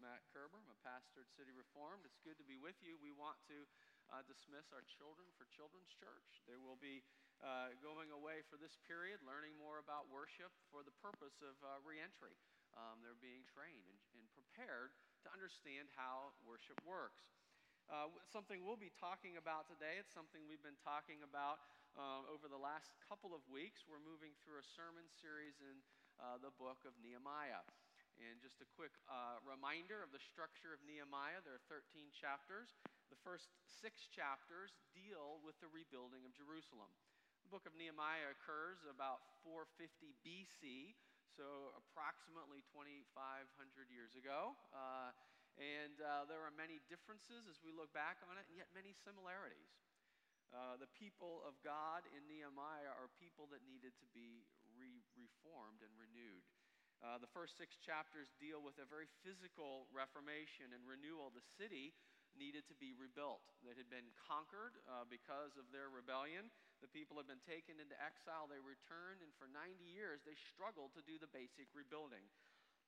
Matt Kerber. I'm a pastor at City Reformed. It's good to be with you. We want to uh, dismiss our children for Children's Church. They will be uh, going away for this period, learning more about worship for the purpose of uh, reentry. Um, they're being trained and, and, prepared to understand how worship works. Uh, something we'll be talking about today, it's something we've been talking about uh, over the last couple of weeks. We're moving through a sermon series in uh, the book of Nehemiah. And just a quick uh, reminder of the structure of Nehemiah there are 13 chapters. The first six chapters deal with the rebuilding of Jerusalem. The book of Nehemiah occurs about 450 BC, so approximately 2,500 years ago. Uh, and uh, there are many differences as we look back on it, and yet many similarities. Uh, the people of God in Nehemiah are people that needed to be re- reformed and renewed. Uh, the first six chapters deal with a very physical reformation and renewal. The city needed to be rebuilt. It had been conquered uh, because of their rebellion. The people had been taken into exile. They returned, and for 90 years they struggled to do the basic rebuilding.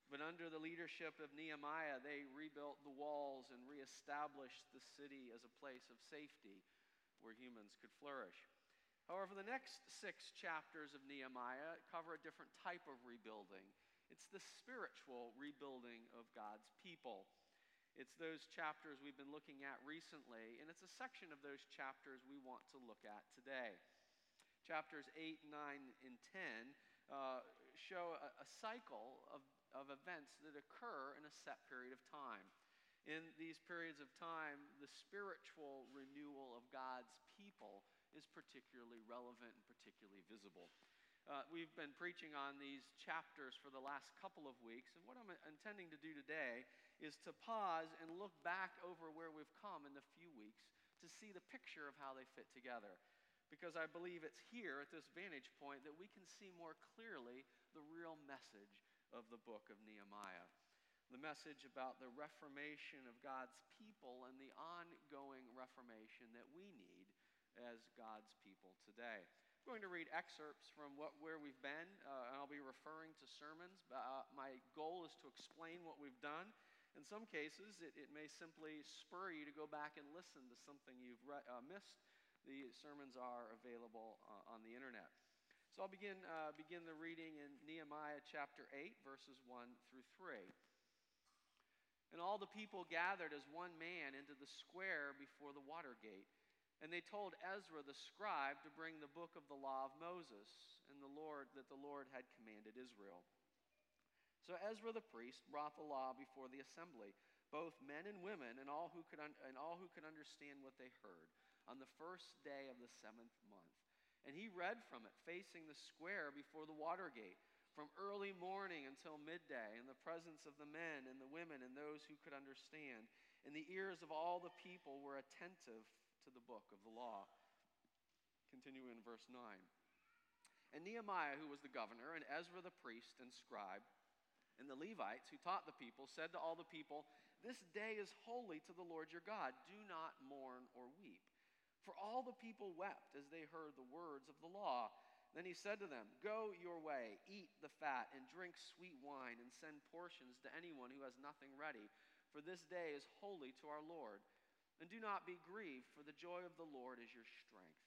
But under the leadership of Nehemiah, they rebuilt the walls and reestablished the city as a place of safety where humans could flourish. However, the next six chapters of Nehemiah cover a different type of rebuilding. It's the spiritual rebuilding of God's people. It's those chapters we've been looking at recently, and it's a section of those chapters we want to look at today. Chapters 8, 9, and 10 uh, show a, a cycle of, of events that occur in a set period of time. In these periods of time, the spiritual renewal of God's people is particularly relevant and particularly visible. Uh, we've been preaching on these chapters for the last couple of weeks, and what I'm intending to do today is to pause and look back over where we've come in the few weeks to see the picture of how they fit together. Because I believe it's here at this vantage point that we can see more clearly the real message of the book of Nehemiah. The message about the reformation of God's people and the ongoing reformation that we need as God's people today going to read excerpts from what, where we've been, uh, and I'll be referring to sermons. Uh, my goal is to explain what we've done. In some cases, it, it may simply spur you to go back and listen to something you've re- uh, missed. The sermons are available uh, on the internet. So I'll begin, uh, begin the reading in Nehemiah chapter 8, verses 1 through 3. And all the people gathered as one man into the square before the water gate and they told Ezra the scribe to bring the book of the law of Moses and the Lord that the Lord had commanded Israel. So Ezra the priest brought the law before the assembly, both men and women, and all who could, un- and all who could understand what they heard, on the first day of the seventh month. And he read from it, facing the square before the water gate, from early morning until midday, in the presence of the men and the women and those who could understand. And the ears of all the people were attentive to the book of the law. Continue in verse 9. And Nehemiah, who was the governor, and Ezra the priest and scribe, and the Levites who taught the people, said to all the people, This day is holy to the Lord your God. Do not mourn or weep. For all the people wept as they heard the words of the law. Then he said to them, Go your way, eat the fat, and drink sweet wine, and send portions to anyone who has nothing ready, for this day is holy to our Lord. And do not be grieved, for the joy of the Lord is your strength.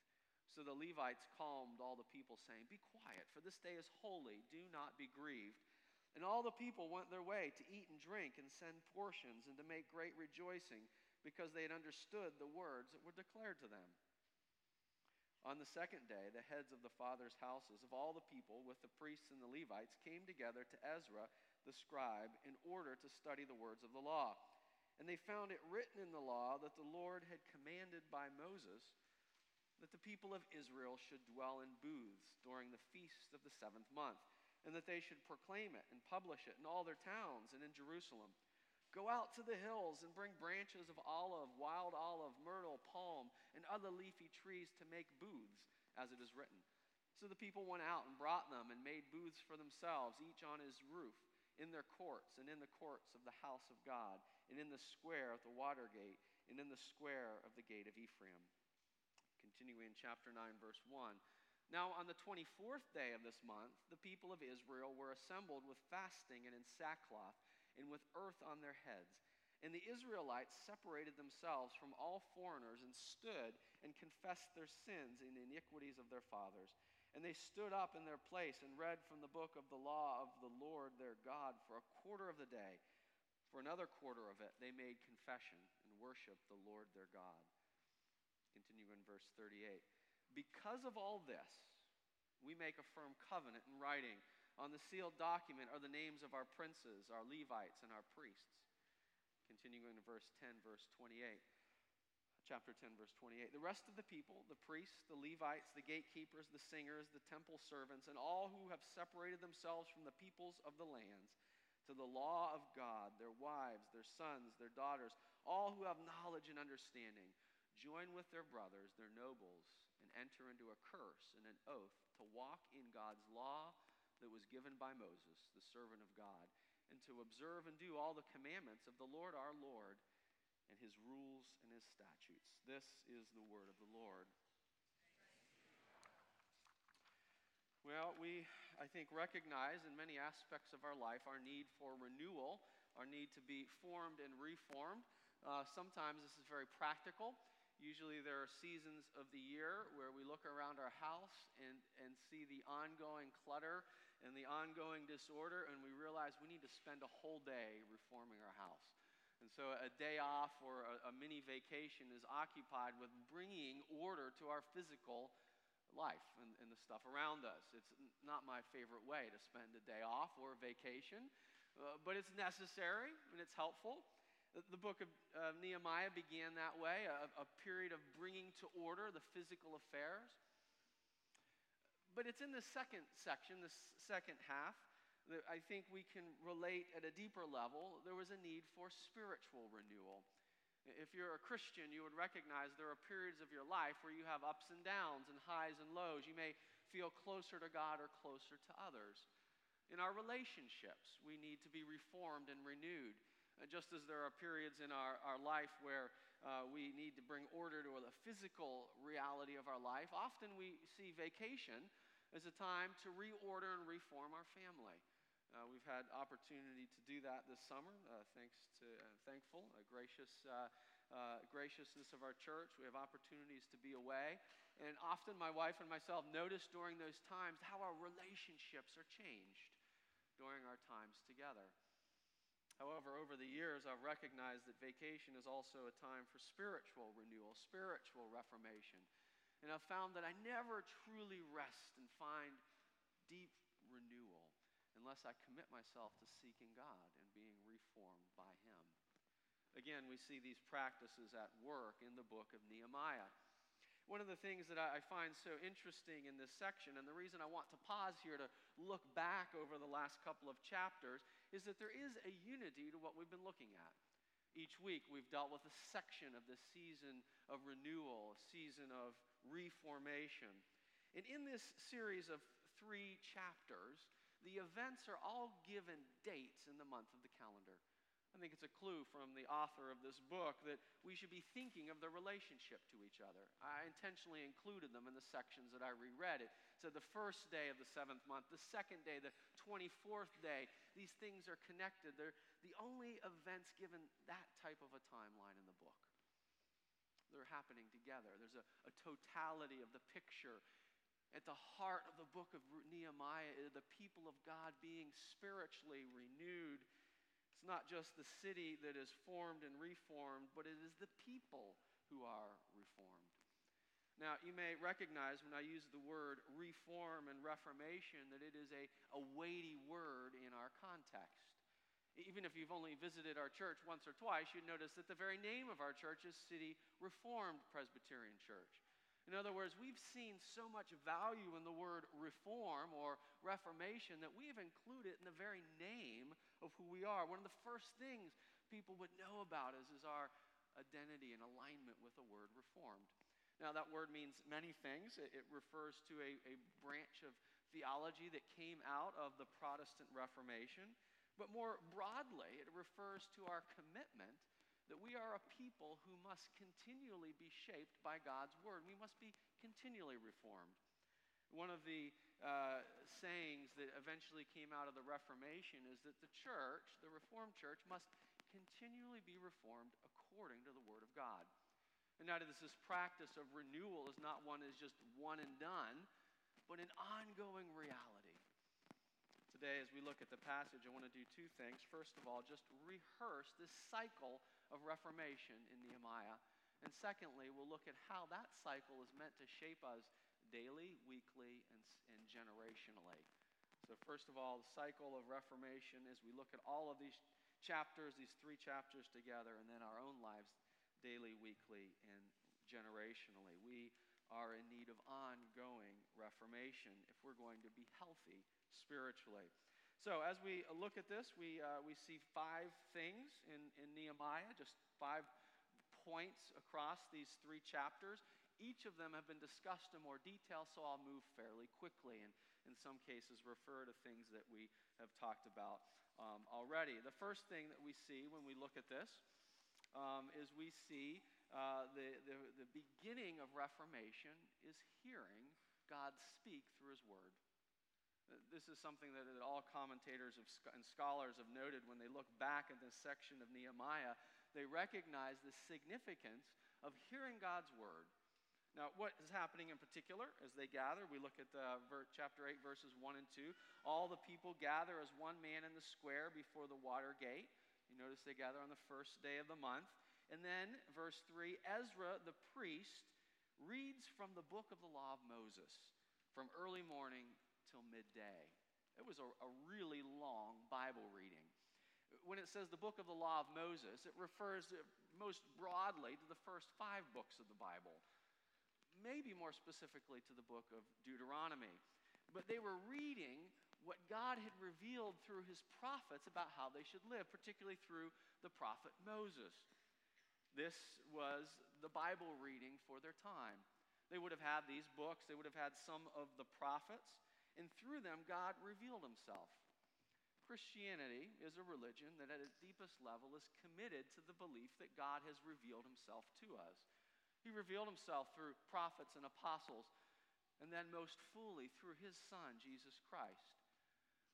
So the Levites calmed all the people, saying, Be quiet, for this day is holy. Do not be grieved. And all the people went their way to eat and drink and send portions and to make great rejoicing, because they had understood the words that were declared to them. On the second day, the heads of the fathers' houses of all the people, with the priests and the Levites, came together to Ezra the scribe in order to study the words of the law. And they found it written in the law that the Lord had commanded by Moses that the people of Israel should dwell in booths during the feast of the seventh month, and that they should proclaim it and publish it in all their towns and in Jerusalem. Go out to the hills and bring branches of olive, wild olive, myrtle, palm, and other leafy trees to make booths, as it is written. So the people went out and brought them and made booths for themselves, each on his roof in their courts and in the courts of the house of God, and in the square of the water gate, and in the square of the gate of Ephraim. Continuing in chapter 9, verse 1. Now, on the 24th day of this month, the people of Israel were assembled with fasting and in sackcloth, and with earth on their heads. And the Israelites separated themselves from all foreigners and stood and confessed their sins and iniquities of their fathers. And they stood up in their place and read from the book of the law of the Lord their God for a quarter of the day. For another quarter of it, they made confession and worshiped the Lord their God. Continue in verse 38. Because of all this, we make a firm covenant in writing. On the sealed document are the names of our princes, our Levites, and our priests. Continuing in verse 10, verse 28. Chapter 10, verse 28. The rest of the people, the priests, the Levites, the gatekeepers, the singers, the temple servants, and all who have separated themselves from the peoples of the lands, to the law of God, their wives, their sons, their daughters, all who have knowledge and understanding, join with their brothers, their nobles, and enter into a curse and an oath to walk in God's law that was given by Moses, the servant of God, and to observe and do all the commandments of the Lord our Lord and his rules and his statutes. This is the word of the Lord. Well, we, I think, recognize in many aspects of our life our need for renewal, our need to be formed and reformed. Uh, sometimes this is very practical. Usually, there are seasons of the year where we look around our house and, and see the ongoing clutter and the ongoing disorder, and we realize we need to spend a whole day reforming our house. And so, a day off or a, a mini vacation is occupied with bringing order to our physical life and, and, the stuff around us. It's not my favorite way to spend a day off or a vacation, uh, but it's necessary and it's helpful. The, book of uh, Nehemiah began that way a, a period of bringing to order the physical affairs. But it's in the second section, the second half, that I think we can relate at a deeper level. There was a need for spiritual renewal. If you're a Christian, you would recognize there are periods of your life where you have ups and downs and highs and lows. You may feel closer to God or closer to others. In our relationships, we need to be reformed and renewed. Uh, just as there are periods in our, our life where uh, we need to bring order to the physical reality of our life, often we see vacation as a time to reorder and reform our family. Uh, we've had opportunity to do that this summer, uh, thanks to uh, thankful, gracious uh, uh, graciousness of our church. We have opportunities to be away, and often my wife and myself notice during those times how our relationships are changed during our times together. However, over the years, I've recognized that vacation is also a time for spiritual renewal, spiritual reformation. And I've found that I never truly rest and find deep renewal unless I commit myself to seeking God and being reformed by Him. Again, we see these practices at work in the book of Nehemiah. One of the things that I find so interesting in this section, and the reason I want to pause here to look back over the last couple of chapters, is that there is a unity to what we've been looking at. Each week, we've dealt with a section of this season of renewal, a season of reformation. And in this series of three chapters, the events are all given dates in the month of the calendar. I think it's a clue from the author of this book that we should be thinking of the relationship to each other. I intentionally included them in the sections that I reread. It said the first day of the seventh month, the second day, the 24th day. These things are connected. They're the only events given that type of a timeline in the book. They're happening together. There's a, a totality of the picture at the heart of the book of Nehemiah is the people of God being spiritually renewed. It's not just the city that is formed and reformed, but it is the people who are reformed. Now, you may recognize when I use the word reform and reformation that it is a, a weighty word in our context. Even if you've only visited our church once or twice, you'd notice that the very name of our church is City Reformed Presbyterian Church. In other words, we've seen so much value in the word reform or reformation that we have included in the very name of who we are. One of the first things people would know about us is our identity and alignment with the word reformed. Now, that word means many things. It, it refers to a, a branch of theology that came out of the Protestant Reformation. But more broadly, it refers to our commitment that we are a people who must continually be shaped by God's word. We must be continually reformed. One of the uh, sayings that eventually came out of the Reformation is that the church, the Reformed church, must continually be reformed according to the Word of God. And now, this, this practice of renewal is not one that's just one and done, but an ongoing reality. Today, as we look at the passage, I want to do two things. First of all, just rehearse this cycle of reformation in Nehemiah. And secondly, we'll look at how that cycle is meant to shape us daily, weekly, and, and generationally. So, first of all, the cycle of Reformation as we look at all of these chapters, these three chapters together, and then our own lives daily, weekly, and generationally. We are in need of ongoing reformation if we're going to be healthy spiritually. So, as we look at this, we, uh, we see five things in, in Nehemiah, just five points across these three chapters. Each of them have been discussed in more detail, so I'll move fairly quickly and in some cases refer to things that we have talked about um, already. The first thing that we see when we look at this um, is we see uh, the, the, the beginning of Reformation is hearing God speak through His Word. This is something that all commentators and scholars have noted when they look back at this section of Nehemiah. They recognize the significance of hearing God's Word now, what is happening in particular as they gather? We look at uh, chapter 8, verses 1 and 2. All the people gather as one man in the square before the water gate. You notice they gather on the first day of the month. And then, verse 3 Ezra the priest reads from the book of the law of Moses from early morning till midday. It was a, a really long Bible reading. When it says the book of the law of Moses, it refers most broadly to the first five books of the Bible maybe more specifically to the book of Deuteronomy. But they were reading what God had revealed through his prophets about how they should live, particularly through the prophet Moses. This was the Bible reading for their time. They would have had these books, they would have had some of the prophets, and through them, God revealed himself. Christianity is a religion that, at its deepest level, is committed to the belief that God has revealed himself to us. He revealed himself through prophets and apostles, and then most fully through his Son, Jesus Christ.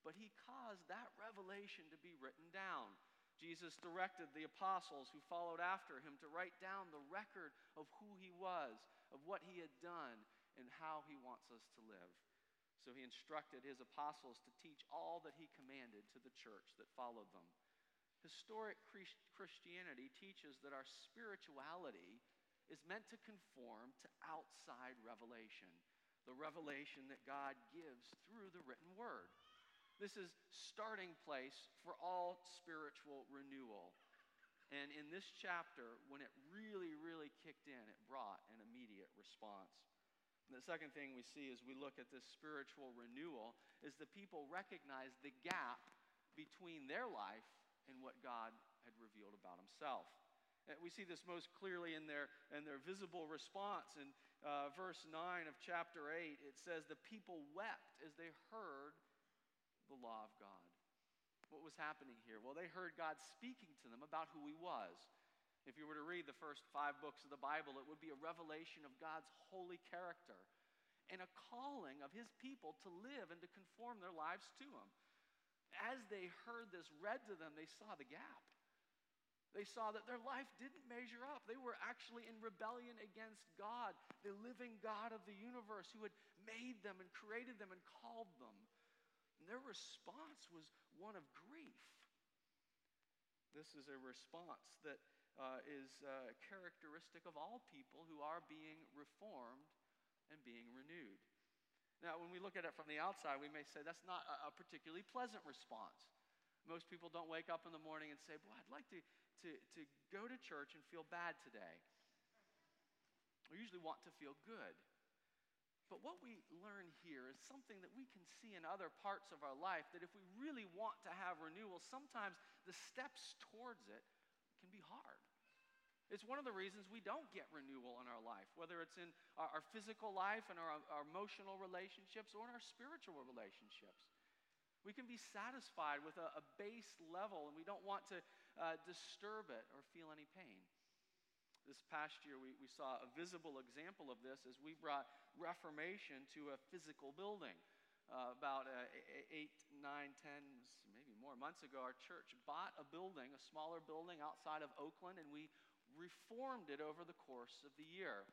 But he caused that revelation to be written down. Jesus directed the apostles who followed after him to write down the record of who he was, of what he had done, and how he wants us to live. So he instructed his apostles to teach all that he commanded to the church that followed them. Historic Christianity teaches that our spirituality is meant to conform to outside revelation, the revelation that God gives through the written word. This is starting place for all spiritual renewal. And in this chapter, when it really, really kicked in, it brought an immediate response. And the second thing we see as we look at this spiritual renewal is the people recognize the gap between their life and what God had revealed about himself. We see this most clearly in their, in their visible response. In uh, verse 9 of chapter 8, it says, The people wept as they heard the law of God. What was happening here? Well, they heard God speaking to them about who He was. If you were to read the first five books of the Bible, it would be a revelation of God's holy character and a calling of His people to live and to conform their lives to Him. As they heard this read to them, they saw the gap. They saw that their life didn't measure up. They were actually in rebellion against God, the living God of the universe who had made them and created them and called them. And their response was one of grief. This is a response that uh, is uh, characteristic of all people who are being reformed and being renewed. Now, when we look at it from the outside, we may say that's not a, a particularly pleasant response. Most people don't wake up in the morning and say, Boy, I'd like to to, to go to church and feel bad today. We usually want to feel good. But what we learn here is something that we can see in other parts of our life that if we really want to have renewal, sometimes the steps towards it can be hard. It's one of the reasons we don't get renewal in our life, whether it's in our, our physical life and our, our emotional relationships or in our spiritual relationships. We can be satisfied with a, a base level and we don't want to uh, disturb it or feel any pain. This past year, we, we saw a visible example of this as we brought Reformation to a physical building. Uh, about uh, eight, nine, ten, maybe more months ago, our church bought a building, a smaller building outside of Oakland, and we reformed it over the course of the year.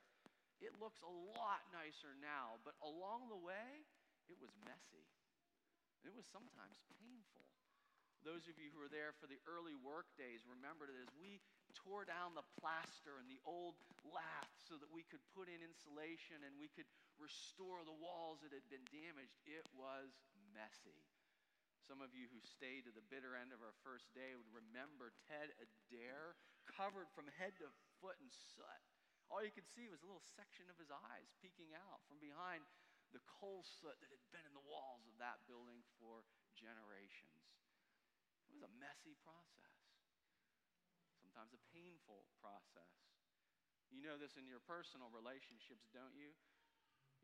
It looks a lot nicer now, but along the way, it was messy. It was sometimes painful. Those of you who were there for the early work days remember that as we tore down the plaster and the old lath so that we could put in insulation and we could restore the walls that had been damaged. It was messy. Some of you who stayed to the bitter end of our first day would remember Ted Adair covered from head to foot in soot. All you could see was a little section of his eyes peeking out from behind the coal soot that had been in the walls of that building for generations. It was a messy process sometimes a painful process. You know this in your personal relationships, don't you?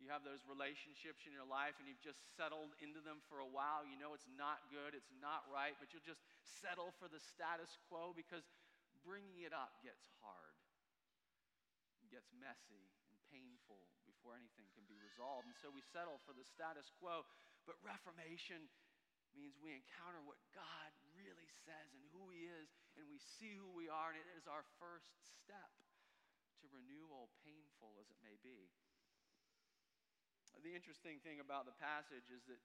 You have those relationships in your life and you've just settled into them for a while. You know it's not good, it's not right, but you'll just settle for the status quo because bringing it up gets hard, it gets messy and painful before anything can be resolved. And so we settle for the status quo. But Reformation means we encounter what God really says and who He is, and we see who we are, and it is our first step to renewal, painful as it may be. The interesting thing about the passage is that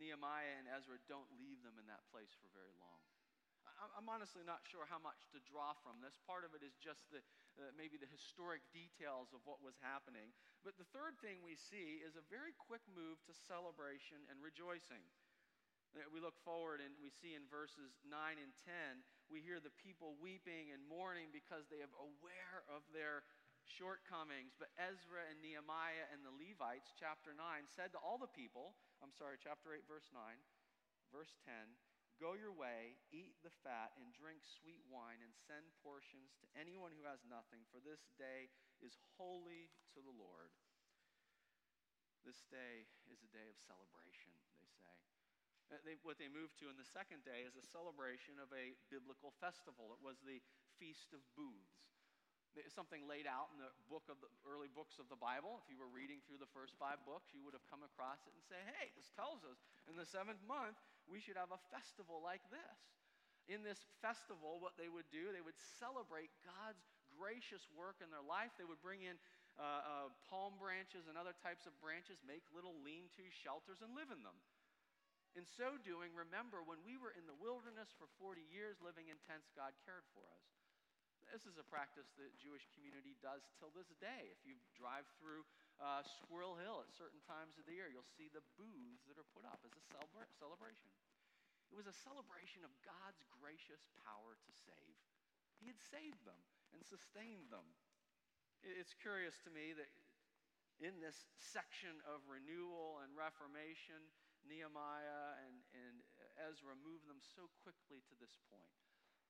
Nehemiah and Ezra don't leave them in that place for very long. I'm honestly not sure how much to draw from this. Part of it is just the, uh, maybe the historic details of what was happening. But the third thing we see is a very quick move to celebration and rejoicing. We look forward and we see in verses 9 and 10, we hear the people weeping and mourning because they are aware of their shortcomings. But Ezra and Nehemiah and the Levites, chapter 9, said to all the people, I'm sorry, chapter 8, verse 9, verse 10, Go your way, eat the fat, and drink sweet wine, and send portions to anyone who has nothing, for this day is holy to the Lord. This day is a day of celebration, they say. Uh, they, what they moved to in the second day is a celebration of a biblical festival. It was the Feast of Booths. Something laid out in the book of the early books of the Bible. If you were reading through the first five books, you would have come across it and say, hey, this tells us in the seventh month we should have a festival like this. In this festival, what they would do, they would celebrate God's gracious work in their life. They would bring in uh, uh, palm branches and other types of branches, make little lean to shelters, and live in them. In so doing, remember when we were in the wilderness for 40 years living in tents, God cared for us. This is a practice the Jewish community does till this day. If you drive through uh, Squirrel Hill at certain times of the year, you'll see the booths that are put up as a celebration. It was a celebration of God's gracious power to save. He had saved them and sustained them. It's curious to me that in this section of renewal and reformation, Nehemiah and, and Ezra move them so quickly to this point.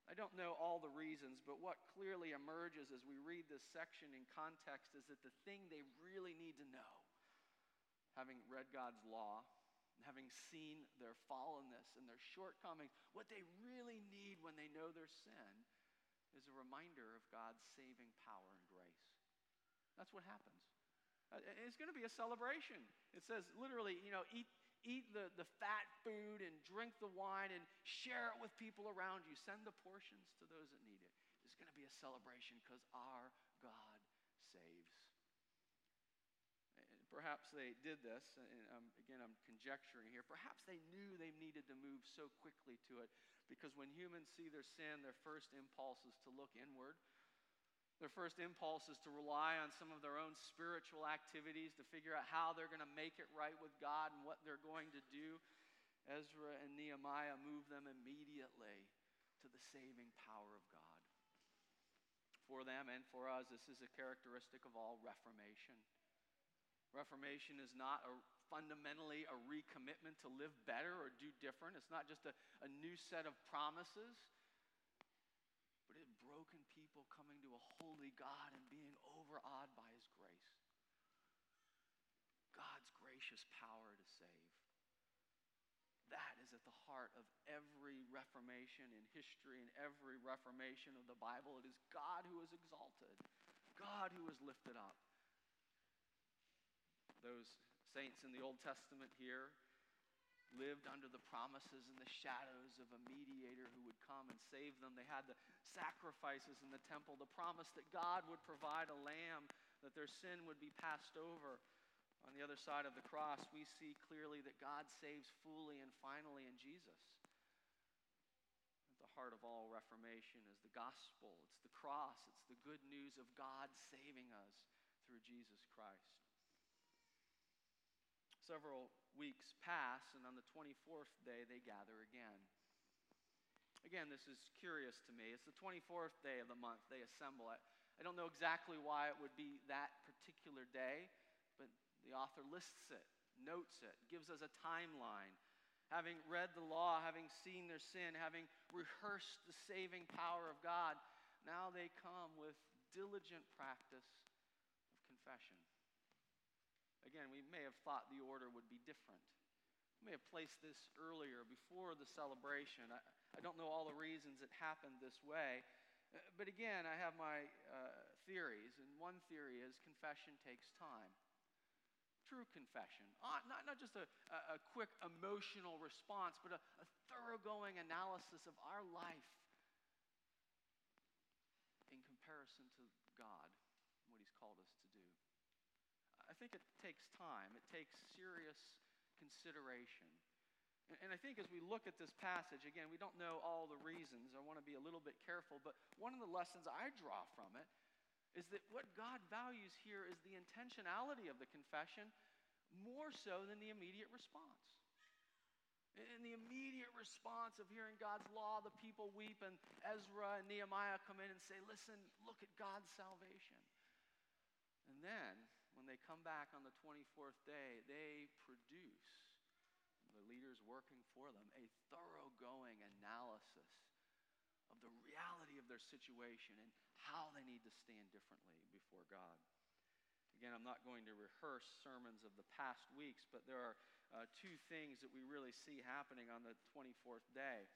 I don't know all the reasons, but what clearly emerges as we read this section in context is that the thing they really need to know, having read God's law, having seen their fallenness and their shortcomings, what they really need when they know their sin is a reminder of God's saving power and grace. That's what happens. Uh, it's going to be a celebration. It says literally, you know, eat, eat the, the fat food and drink the wine and share it with people around you. Send the portions to those that need it. It's going to be a celebration because our God saves. And perhaps they did this, and um, again, I'm conjecturing here. Perhaps they knew they needed to move so quickly to it because when humans see their sin, their first impulse is to look inward their first impulse is to rely on some of their own spiritual activities to figure out how they're going to make it right with God and what they're going to do. Ezra and Nehemiah move them immediately to the saving power of God. For them and for us, this is a characteristic of all Reformation. Reformation is not a, fundamentally a recommitment to live better or do different. It's not just a, a new set of promises but it's broken people coming to a holy God and being overawed by his grace. God's gracious power to save. that is at the heart of every reformation in history and every reformation of the Bible. It is God who is exalted, God who is lifted up. Those saints in the Old Testament here lived under the promises and the shadows of a mediator who would come and save them. They had the sacrifices in the temple, the promise that God would provide a lamb, that their sin would be passed over. On the other side of the cross, we see clearly that God saves fully and finally in Jesus. At the heart of all Reformation is the gospel, it's the cross, it's the good news of God saving us through Jesus Christ. Several weeks pass, and on the 24th day, they gather again. Again, this is curious to me. It's the 24th day of the month they assemble. I, I don't know exactly why it would be that particular day. But the author lists it, notes it, gives us a timeline. Having read the law, having seen their sin, having rehearsed the saving power of God, now they come with diligent practice of confession. Again, we may have thought the order would be different. We may have placed this earlier, before the celebration. I, I don't know all the reasons it happened this way. Uh, but again, I have my uh, theories, and one theory is confession takes time true confession. Uh, not, not just a, a, a, quick emotional response, but a, a thoroughgoing analysis of our life in comparison to God and what He's called us to do. I think it takes time, it takes serious consideration. And, and I think as we look at this passage, again, we don't know all the reasons. I want to be a little bit careful, but one of the lessons I draw from it is that what God values here is the intentionality of the confession more so than the immediate response. In the immediate response of hearing God's law, the people weep, and Ezra and Nehemiah come in and say, Listen, look at God's salvation. And then, when they come back on the 24th day, they produce, the leaders working for them, a thoroughgoing analysis of the reality of their situation and how they need to stand differently before God. Again, I'm not going to rehearse sermons of the past weeks, but there are uh, two things that we really see happening on the 24th day.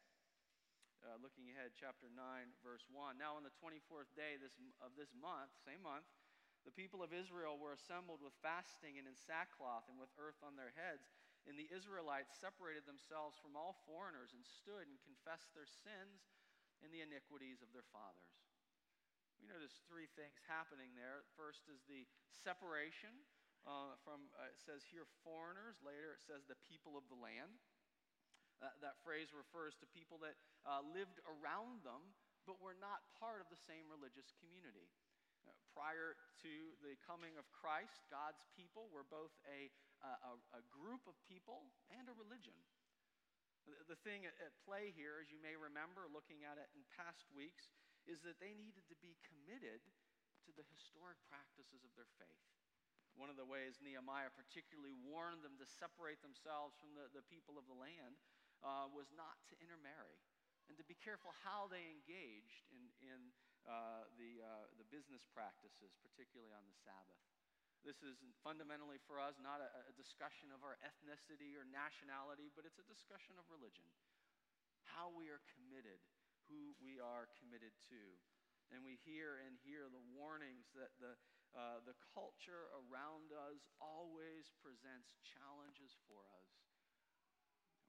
Uh, looking ahead, chapter 9, verse 1. Now, on the 24th day this, of this month, same month, the people of Israel were assembled with fasting and in sackcloth and with earth on their heads. And the Israelites separated themselves from all foreigners and stood and confessed their sins and the iniquities of their fathers. We notice three things happening there. First is the separation uh, from, uh, it says here, foreigners. Later it says the people of the land. Uh, that phrase refers to people that uh, lived around them but were not part of the same religious community. Uh, prior to the coming of Christ, God's people were both a, a, a group of people and a religion. The thing at play here, as you may remember looking at it in past weeks, is that they needed to be committed to the historic practices of their faith. One of the ways Nehemiah particularly warned them to separate themselves from the, the people of the land uh, was not to intermarry and to be careful how they engaged in, in uh, the, uh, the business practices, particularly on the Sabbath. This is fundamentally for us not a, a, discussion of our ethnicity or nationality, but it's a discussion of religion. How we are committed who we are committed to. And we hear and hear the warnings that the, uh, the culture around us always presents challenges for us.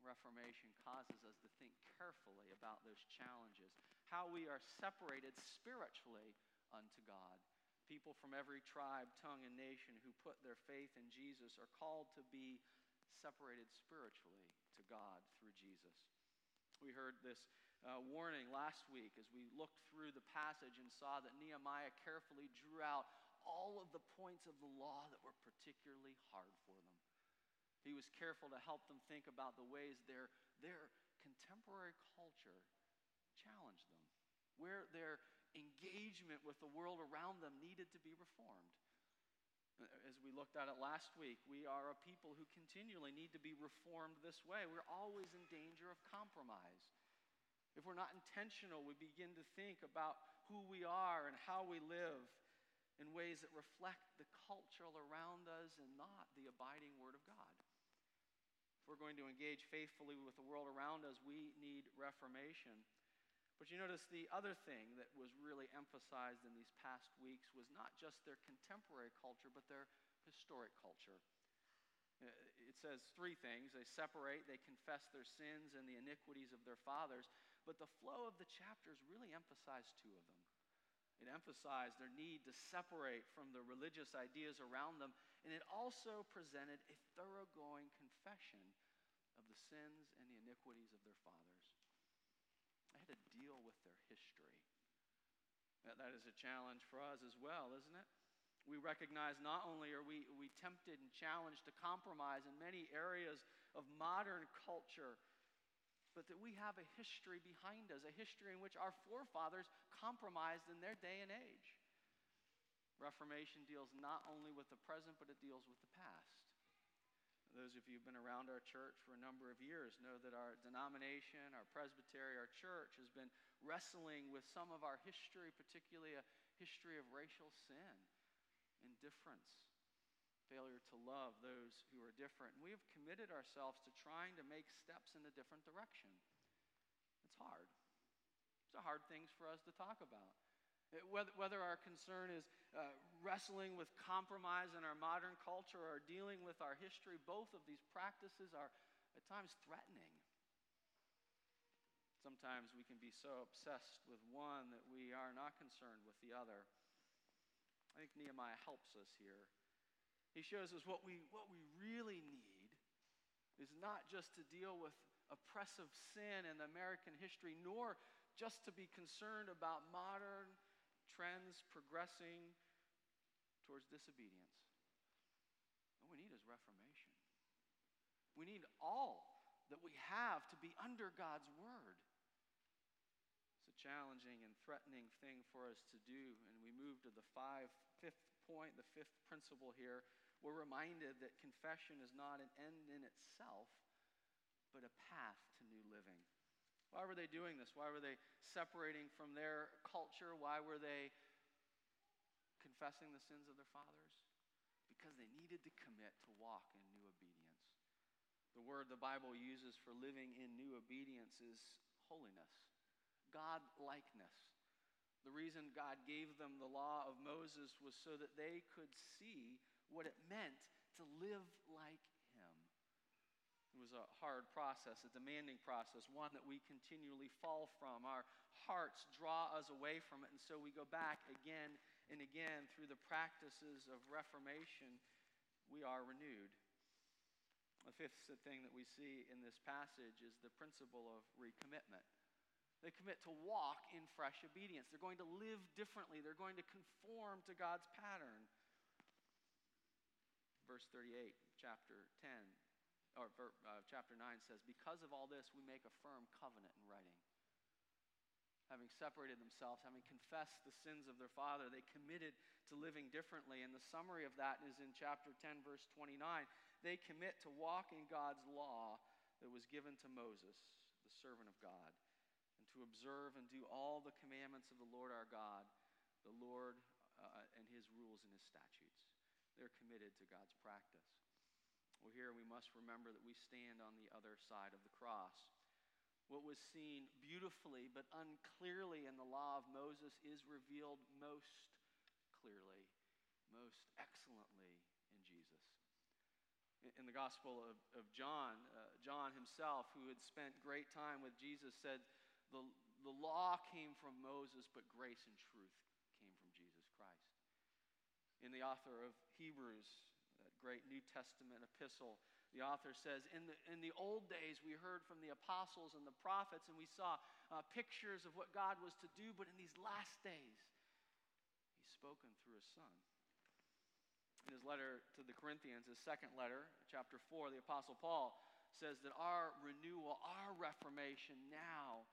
Reformation causes us to think carefully about those challenges, how we are separated spiritually unto God. People from every tribe, tongue, and nation who put their faith in Jesus are called to be separated spiritually to God through Jesus. We heard this uh, warning last week as we looked through the passage and saw that Nehemiah carefully drew out all of the points of the law that were particularly hard for them. He was careful to help them think about the ways their, their contemporary culture challenged them, where their engagement with the world around them needed to be reformed. As we looked at it last week, we are a people who continually need to be reformed this way. We're always in danger of compromise. If we're not intentional, we begin to think about who we are and how we live in ways that reflect the cultural around us and not the abiding Word of God. We're going to engage faithfully with the world around us, we need reformation. But you notice the other thing that was really emphasized in these past weeks was not just their contemporary culture, but their historic culture. Uh, it says three things they separate, they confess their sins and the iniquities of their fathers. But the flow of the chapters really emphasized two of them. It emphasized their need to separate from the religious ideas around them, and it also presented a thoroughgoing confession of the sins and the iniquities of their fathers. I had to deal with their history. That is a challenge for us as well, isn't it? We recognize not only are we, we tempted and challenged to compromise in many areas of modern culture, but that we have a history behind us, a history in which our forefathers compromised in their day and age. Reformation deals not only with the present, but it deals with the past. Those of you who've been around our church for a number of years know that our denomination, our presbytery, our church has been wrestling with some of our history, particularly a history of racial sin, indifference, failure to love those who are different. And we have committed ourselves to trying to make steps in a different direction. It's hard. It's a hard things for us to talk about. Whether, whether our concern is uh, wrestling with compromise in our modern culture or dealing with our history, both of these practices are at times threatening. Sometimes we can be so obsessed with one that we are not concerned with the other. I think Nehemiah helps us here he shows us what we, what we really need is not just to deal with oppressive sin in American history, nor just to be concerned about modern trends progressing towards disobedience. What we need is reformation. We need all that we have to be under God's word. It's a challenging and threatening thing for us to do, and we move to the five, fifth point, the fifth principle here we're reminded that confession is not an end in itself, but a path to new living. Why were they doing this? Why were they separating from their culture? Why were they confessing the sins of their fathers? Because they needed to commit to walk in new obedience. The word the Bible uses for living in new obedience is holiness, God likeness. The reason God gave them the law of Moses was so that they could see what it meant to live like was a hard process, a demanding process, one that we continually fall from. Our hearts draw us away from it, and so we go back again and again through the practices of Reformation. We are renewed. The fifth thing that we see in this passage is the principle of recommitment. They commit to walk in fresh obedience. They're going to live differently. They're going to conform to God's pattern verse 38, chapter 10, uh, chapter 9 says, Because of all this, we make a firm covenant in writing. Having separated themselves, having confessed the sins of their father, they committed to living differently. And the summary of that is in chapter 10, verse 29. They commit to walk in God's law that was given to Moses, the servant of God, and to observe and do all the commandments of the Lord our God, the Lord uh, and his rules and his statutes. They're committed to God's practice. Well, here we must remember that we stand on the other side of the cross. What was seen beautifully but unclearly in the law of Moses is revealed most clearly, most excellently in Jesus. In the Gospel of, of John, uh, John himself, who had spent great time with Jesus, said, the, the law came from Moses, but grace and truth came from Jesus Christ. in the author of Hebrews, great New Testament epistle, the author says, in the, in the old days, we heard from the apostles and the prophets, and we saw uh, pictures of what God was to do, but in these last days, He's spoken through His Son. In his letter to the Corinthians, his second letter, chapter 4, the Apostle Paul says that our renewal, our reformation now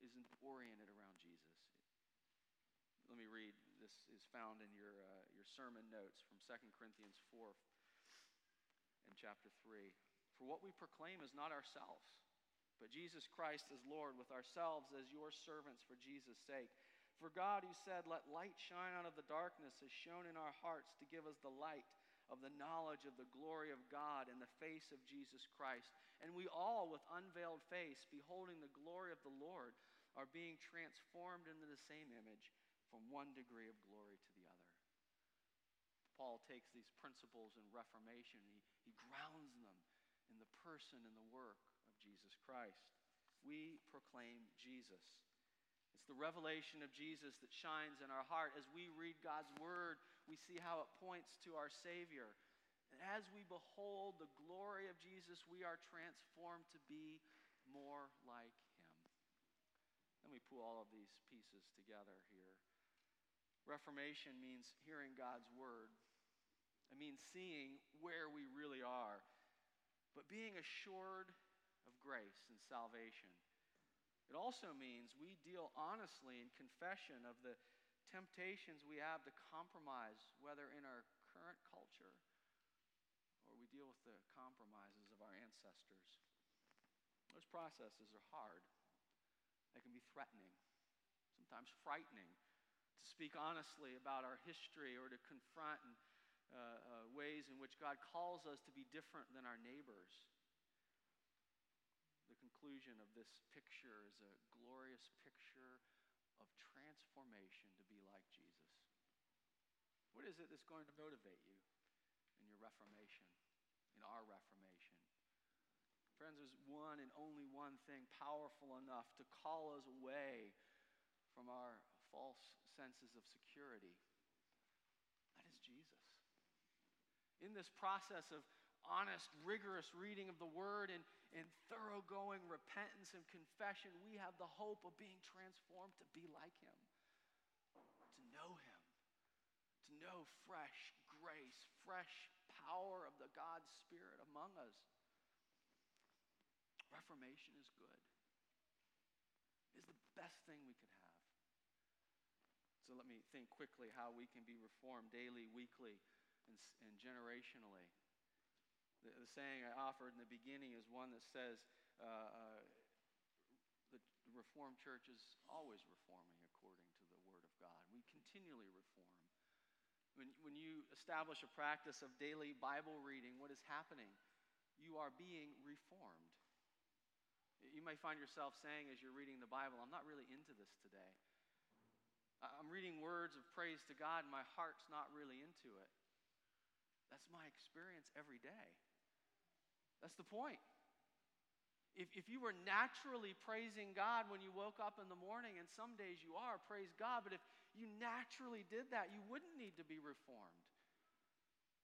is oriented around Jesus. Let me read this is found in your, uh, your sermon notes from 2 Corinthians 4 and chapter 3. For what we proclaim is not ourselves, but Jesus Christ as Lord, with ourselves as your servants for Jesus' sake. For God, who said, Let light shine out of the darkness, has shone in our hearts to give us the light of the knowledge of the glory of God in the face of Jesus Christ. And we all, with unveiled face, beholding the glory of the Lord, are being transformed into the same image from one degree of glory to the other. Paul takes these principles in Reformation, he, he grounds them in the person and the work of Jesus Christ. We proclaim Jesus. It's the revelation of Jesus that shines in our heart. As we read God's word, we see how it points to our Savior. And as we behold the glory of Jesus, we are transformed to be more like Him. Let me pull all of these pieces together here. Reformation means hearing God's word. It means seeing where we really are, but being assured of grace and salvation. It also means we deal honestly in confession of the temptations we have to compromise, whether in our current culture or we deal with the compromises of our ancestors. Those processes are hard, they can be threatening, sometimes frightening. To speak honestly about our history or to confront uh, uh, ways in which God calls us to be different than our neighbors. The conclusion of this picture is a glorious picture of transformation to be like Jesus. What is it that's going to motivate you in your reformation, in our reformation? Friends, there's one and only one thing powerful enough to call us away from our false senses of security. That is Jesus. In this process of honest, rigorous reading of the Word and, and thoroughgoing repentance and confession, we have the hope of being transformed to be like Him, to know Him, to know fresh grace, fresh power of the God Spirit among us. Reformation is good. It is the best thing we could have. So let me think quickly how we can be reformed daily, weekly, and, and generationally. The, the, saying I offered in the beginning is one that says uh, uh, the, Reformed Church is always reforming according to the Word of God. We continually reform. When, when you establish a practice of daily Bible reading, what is happening? You are being reformed. You may find yourself saying as you're reading the Bible, I'm not really into this today. I'm reading words of praise to God, and my heart's not really into it. That's my experience every day. That's the point. If, if you were naturally praising God when you woke up in the morning, and some days you are, praise God, but if you naturally did that, you wouldn't need to be reformed.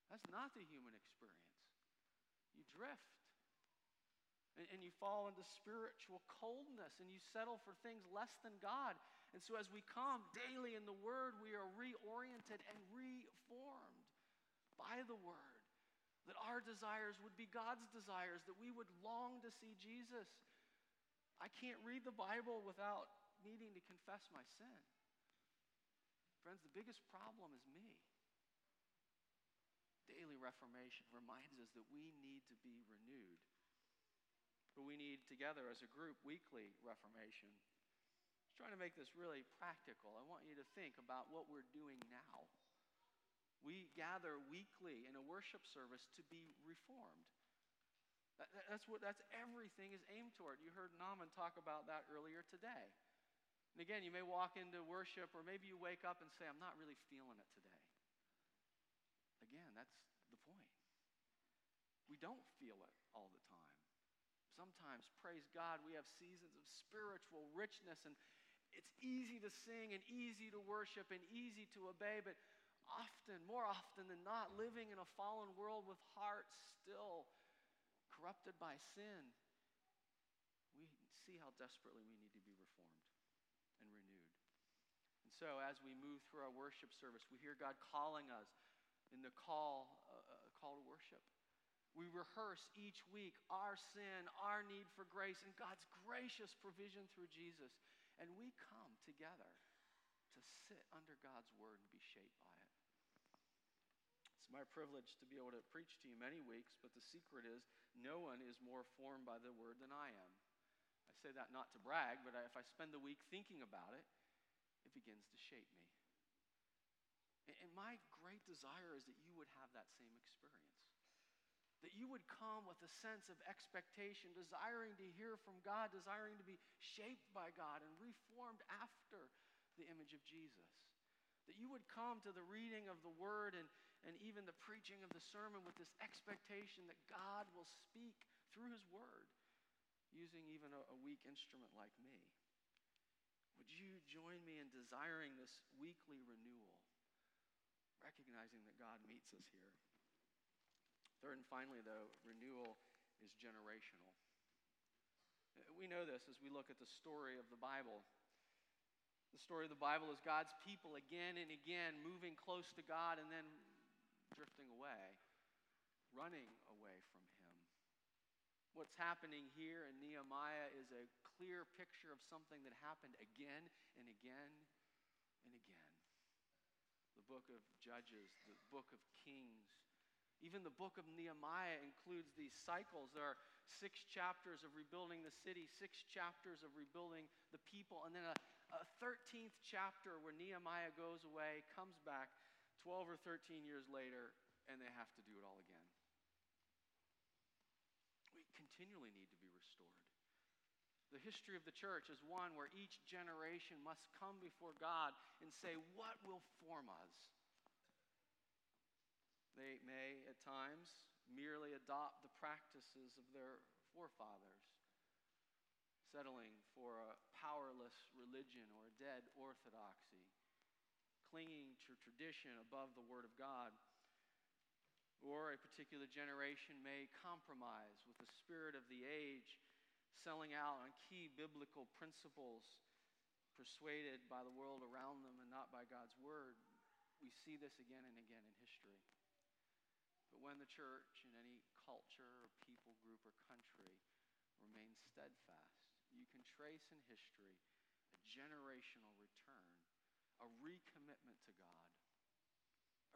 That's not the human experience. You drift. And, and you fall into spiritual coldness and you settle for things less than God. And so, as we come daily in the Word, we are reoriented and reformed by the Word that our desires would be God's desires, that we would long to see Jesus. I can't read the Bible without needing to confess my sin. Friends, the biggest problem is me. Daily reformation reminds us that we need to be renewed. But we need together as a group weekly reformation. Trying to make this really practical. I want you to think about what we're doing now. We gather weekly in a worship service to be reformed. That, that's what that's everything is aimed toward. You heard Naaman talk about that earlier today. And again, you may walk into worship, or maybe you wake up and say, I'm not really feeling it today. Again, that's the point. We don't feel it all the time. Sometimes, praise God, we have seasons of spiritual richness, and it's easy to sing and easy to worship and easy to obey, but often, more often than not, living in a fallen world with hearts still corrupted by sin, we see how desperately we need to be reformed and renewed. And so, as we move through our worship service, we hear God calling us in the call, uh, uh call to worship. We rehearse each week our sin, our need for grace, and God's gracious provision through Jesus. And we come together to sit under God's word and be shaped by it. It's my privilege to be able to preach to you many weeks, but the secret is no one is more formed by the word than I am. I say that not to brag, but if I spend the week thinking about it, it begins to shape me. And my great desire is that you would have that same experience. That you would come with a sense of expectation, desiring to hear from God, desiring to be shaped by God and reformed after the image of Jesus. That you would come to the reading of the word and, and even the preaching of the sermon with this expectation that God will speak through his word, using even a, a weak instrument like me. Would you join me in desiring this weekly renewal? recognizing that God meets us here. Third and finally, though, renewal is generational. Uh, we know this as we look at the story of the Bible. The story of the Bible is God's people again and again moving close to God and then drifting away, running away from Him. What's happening here in Nehemiah is a clear picture of something that happened again and again and again the book of Judges, the book of Kings. Even the book of Nehemiah includes these cycles. There are six chapters of rebuilding the city, six chapters of rebuilding the people, and then a, a 13th chapter where Nehemiah goes away, comes back 12 or 13 years later, and they have to do it all again. We continually need to be restored. The history of the church is one where each generation must come before God and say, What will form us? They may, at times, merely adopt the practices of their forefathers, settling for a powerless religion or a dead orthodoxy, clinging to tradition above the Word of God. Or a particular generation may compromise with the spirit of the age selling out on key biblical principles, persuaded by the world around them and not by God's word. We see this again and again in history. But when the church in any culture or people group or country remains steadfast, you can trace in history a generational return, a recommitment to God,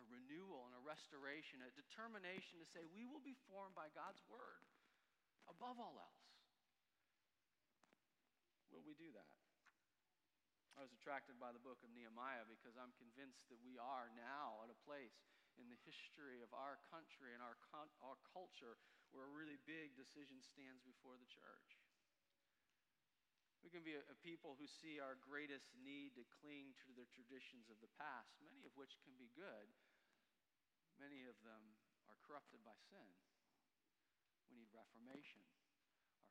a renewal and a restoration, a determination to say, we will be formed by God's word above all else. Will we do that? I was attracted by the book of Nehemiah because I'm convinced that we are now at a place in the history of our country and our, con- our culture where a really big decision stands before the church. We can be a, a people who see our greatest need to cling to the traditions of the past, many of which can be good. Many of them are corrupted by sin. We need reformation.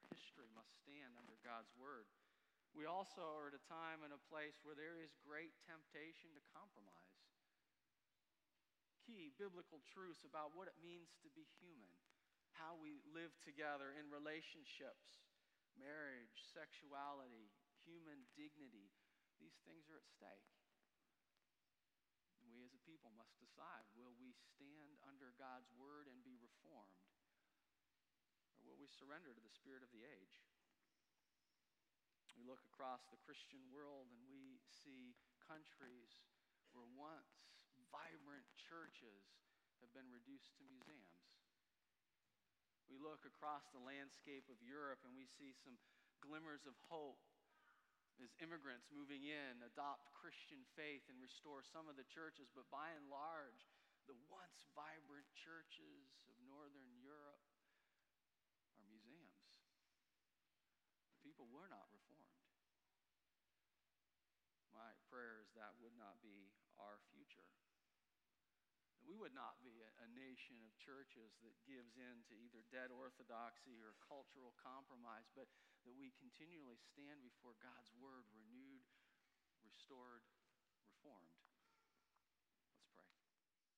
Our history must stand under God's word. We also are at a time and a place where there is great temptation to compromise. Key biblical truths about what it means to be human, how we live together in relationships, marriage, sexuality, human dignity. These things are at stake. We as a people must decide will we stand under God's word and be reformed? Or will we surrender to the spirit of the age? We look across the Christian world and we see countries where once vibrant churches have been reduced to museums. We look across the landscape of Europe and we see some glimmers of hope as immigrants moving in adopt Christian faith and restore some of the churches, but by and large, the once vibrant churches of Northern Europe are museums. The people were not reformed my prayer is that would not be our future. That we would not be a, nation of churches that gives in to either dead orthodoxy or cultural compromise, but that we continually stand before God's word renewed, restored, reformed.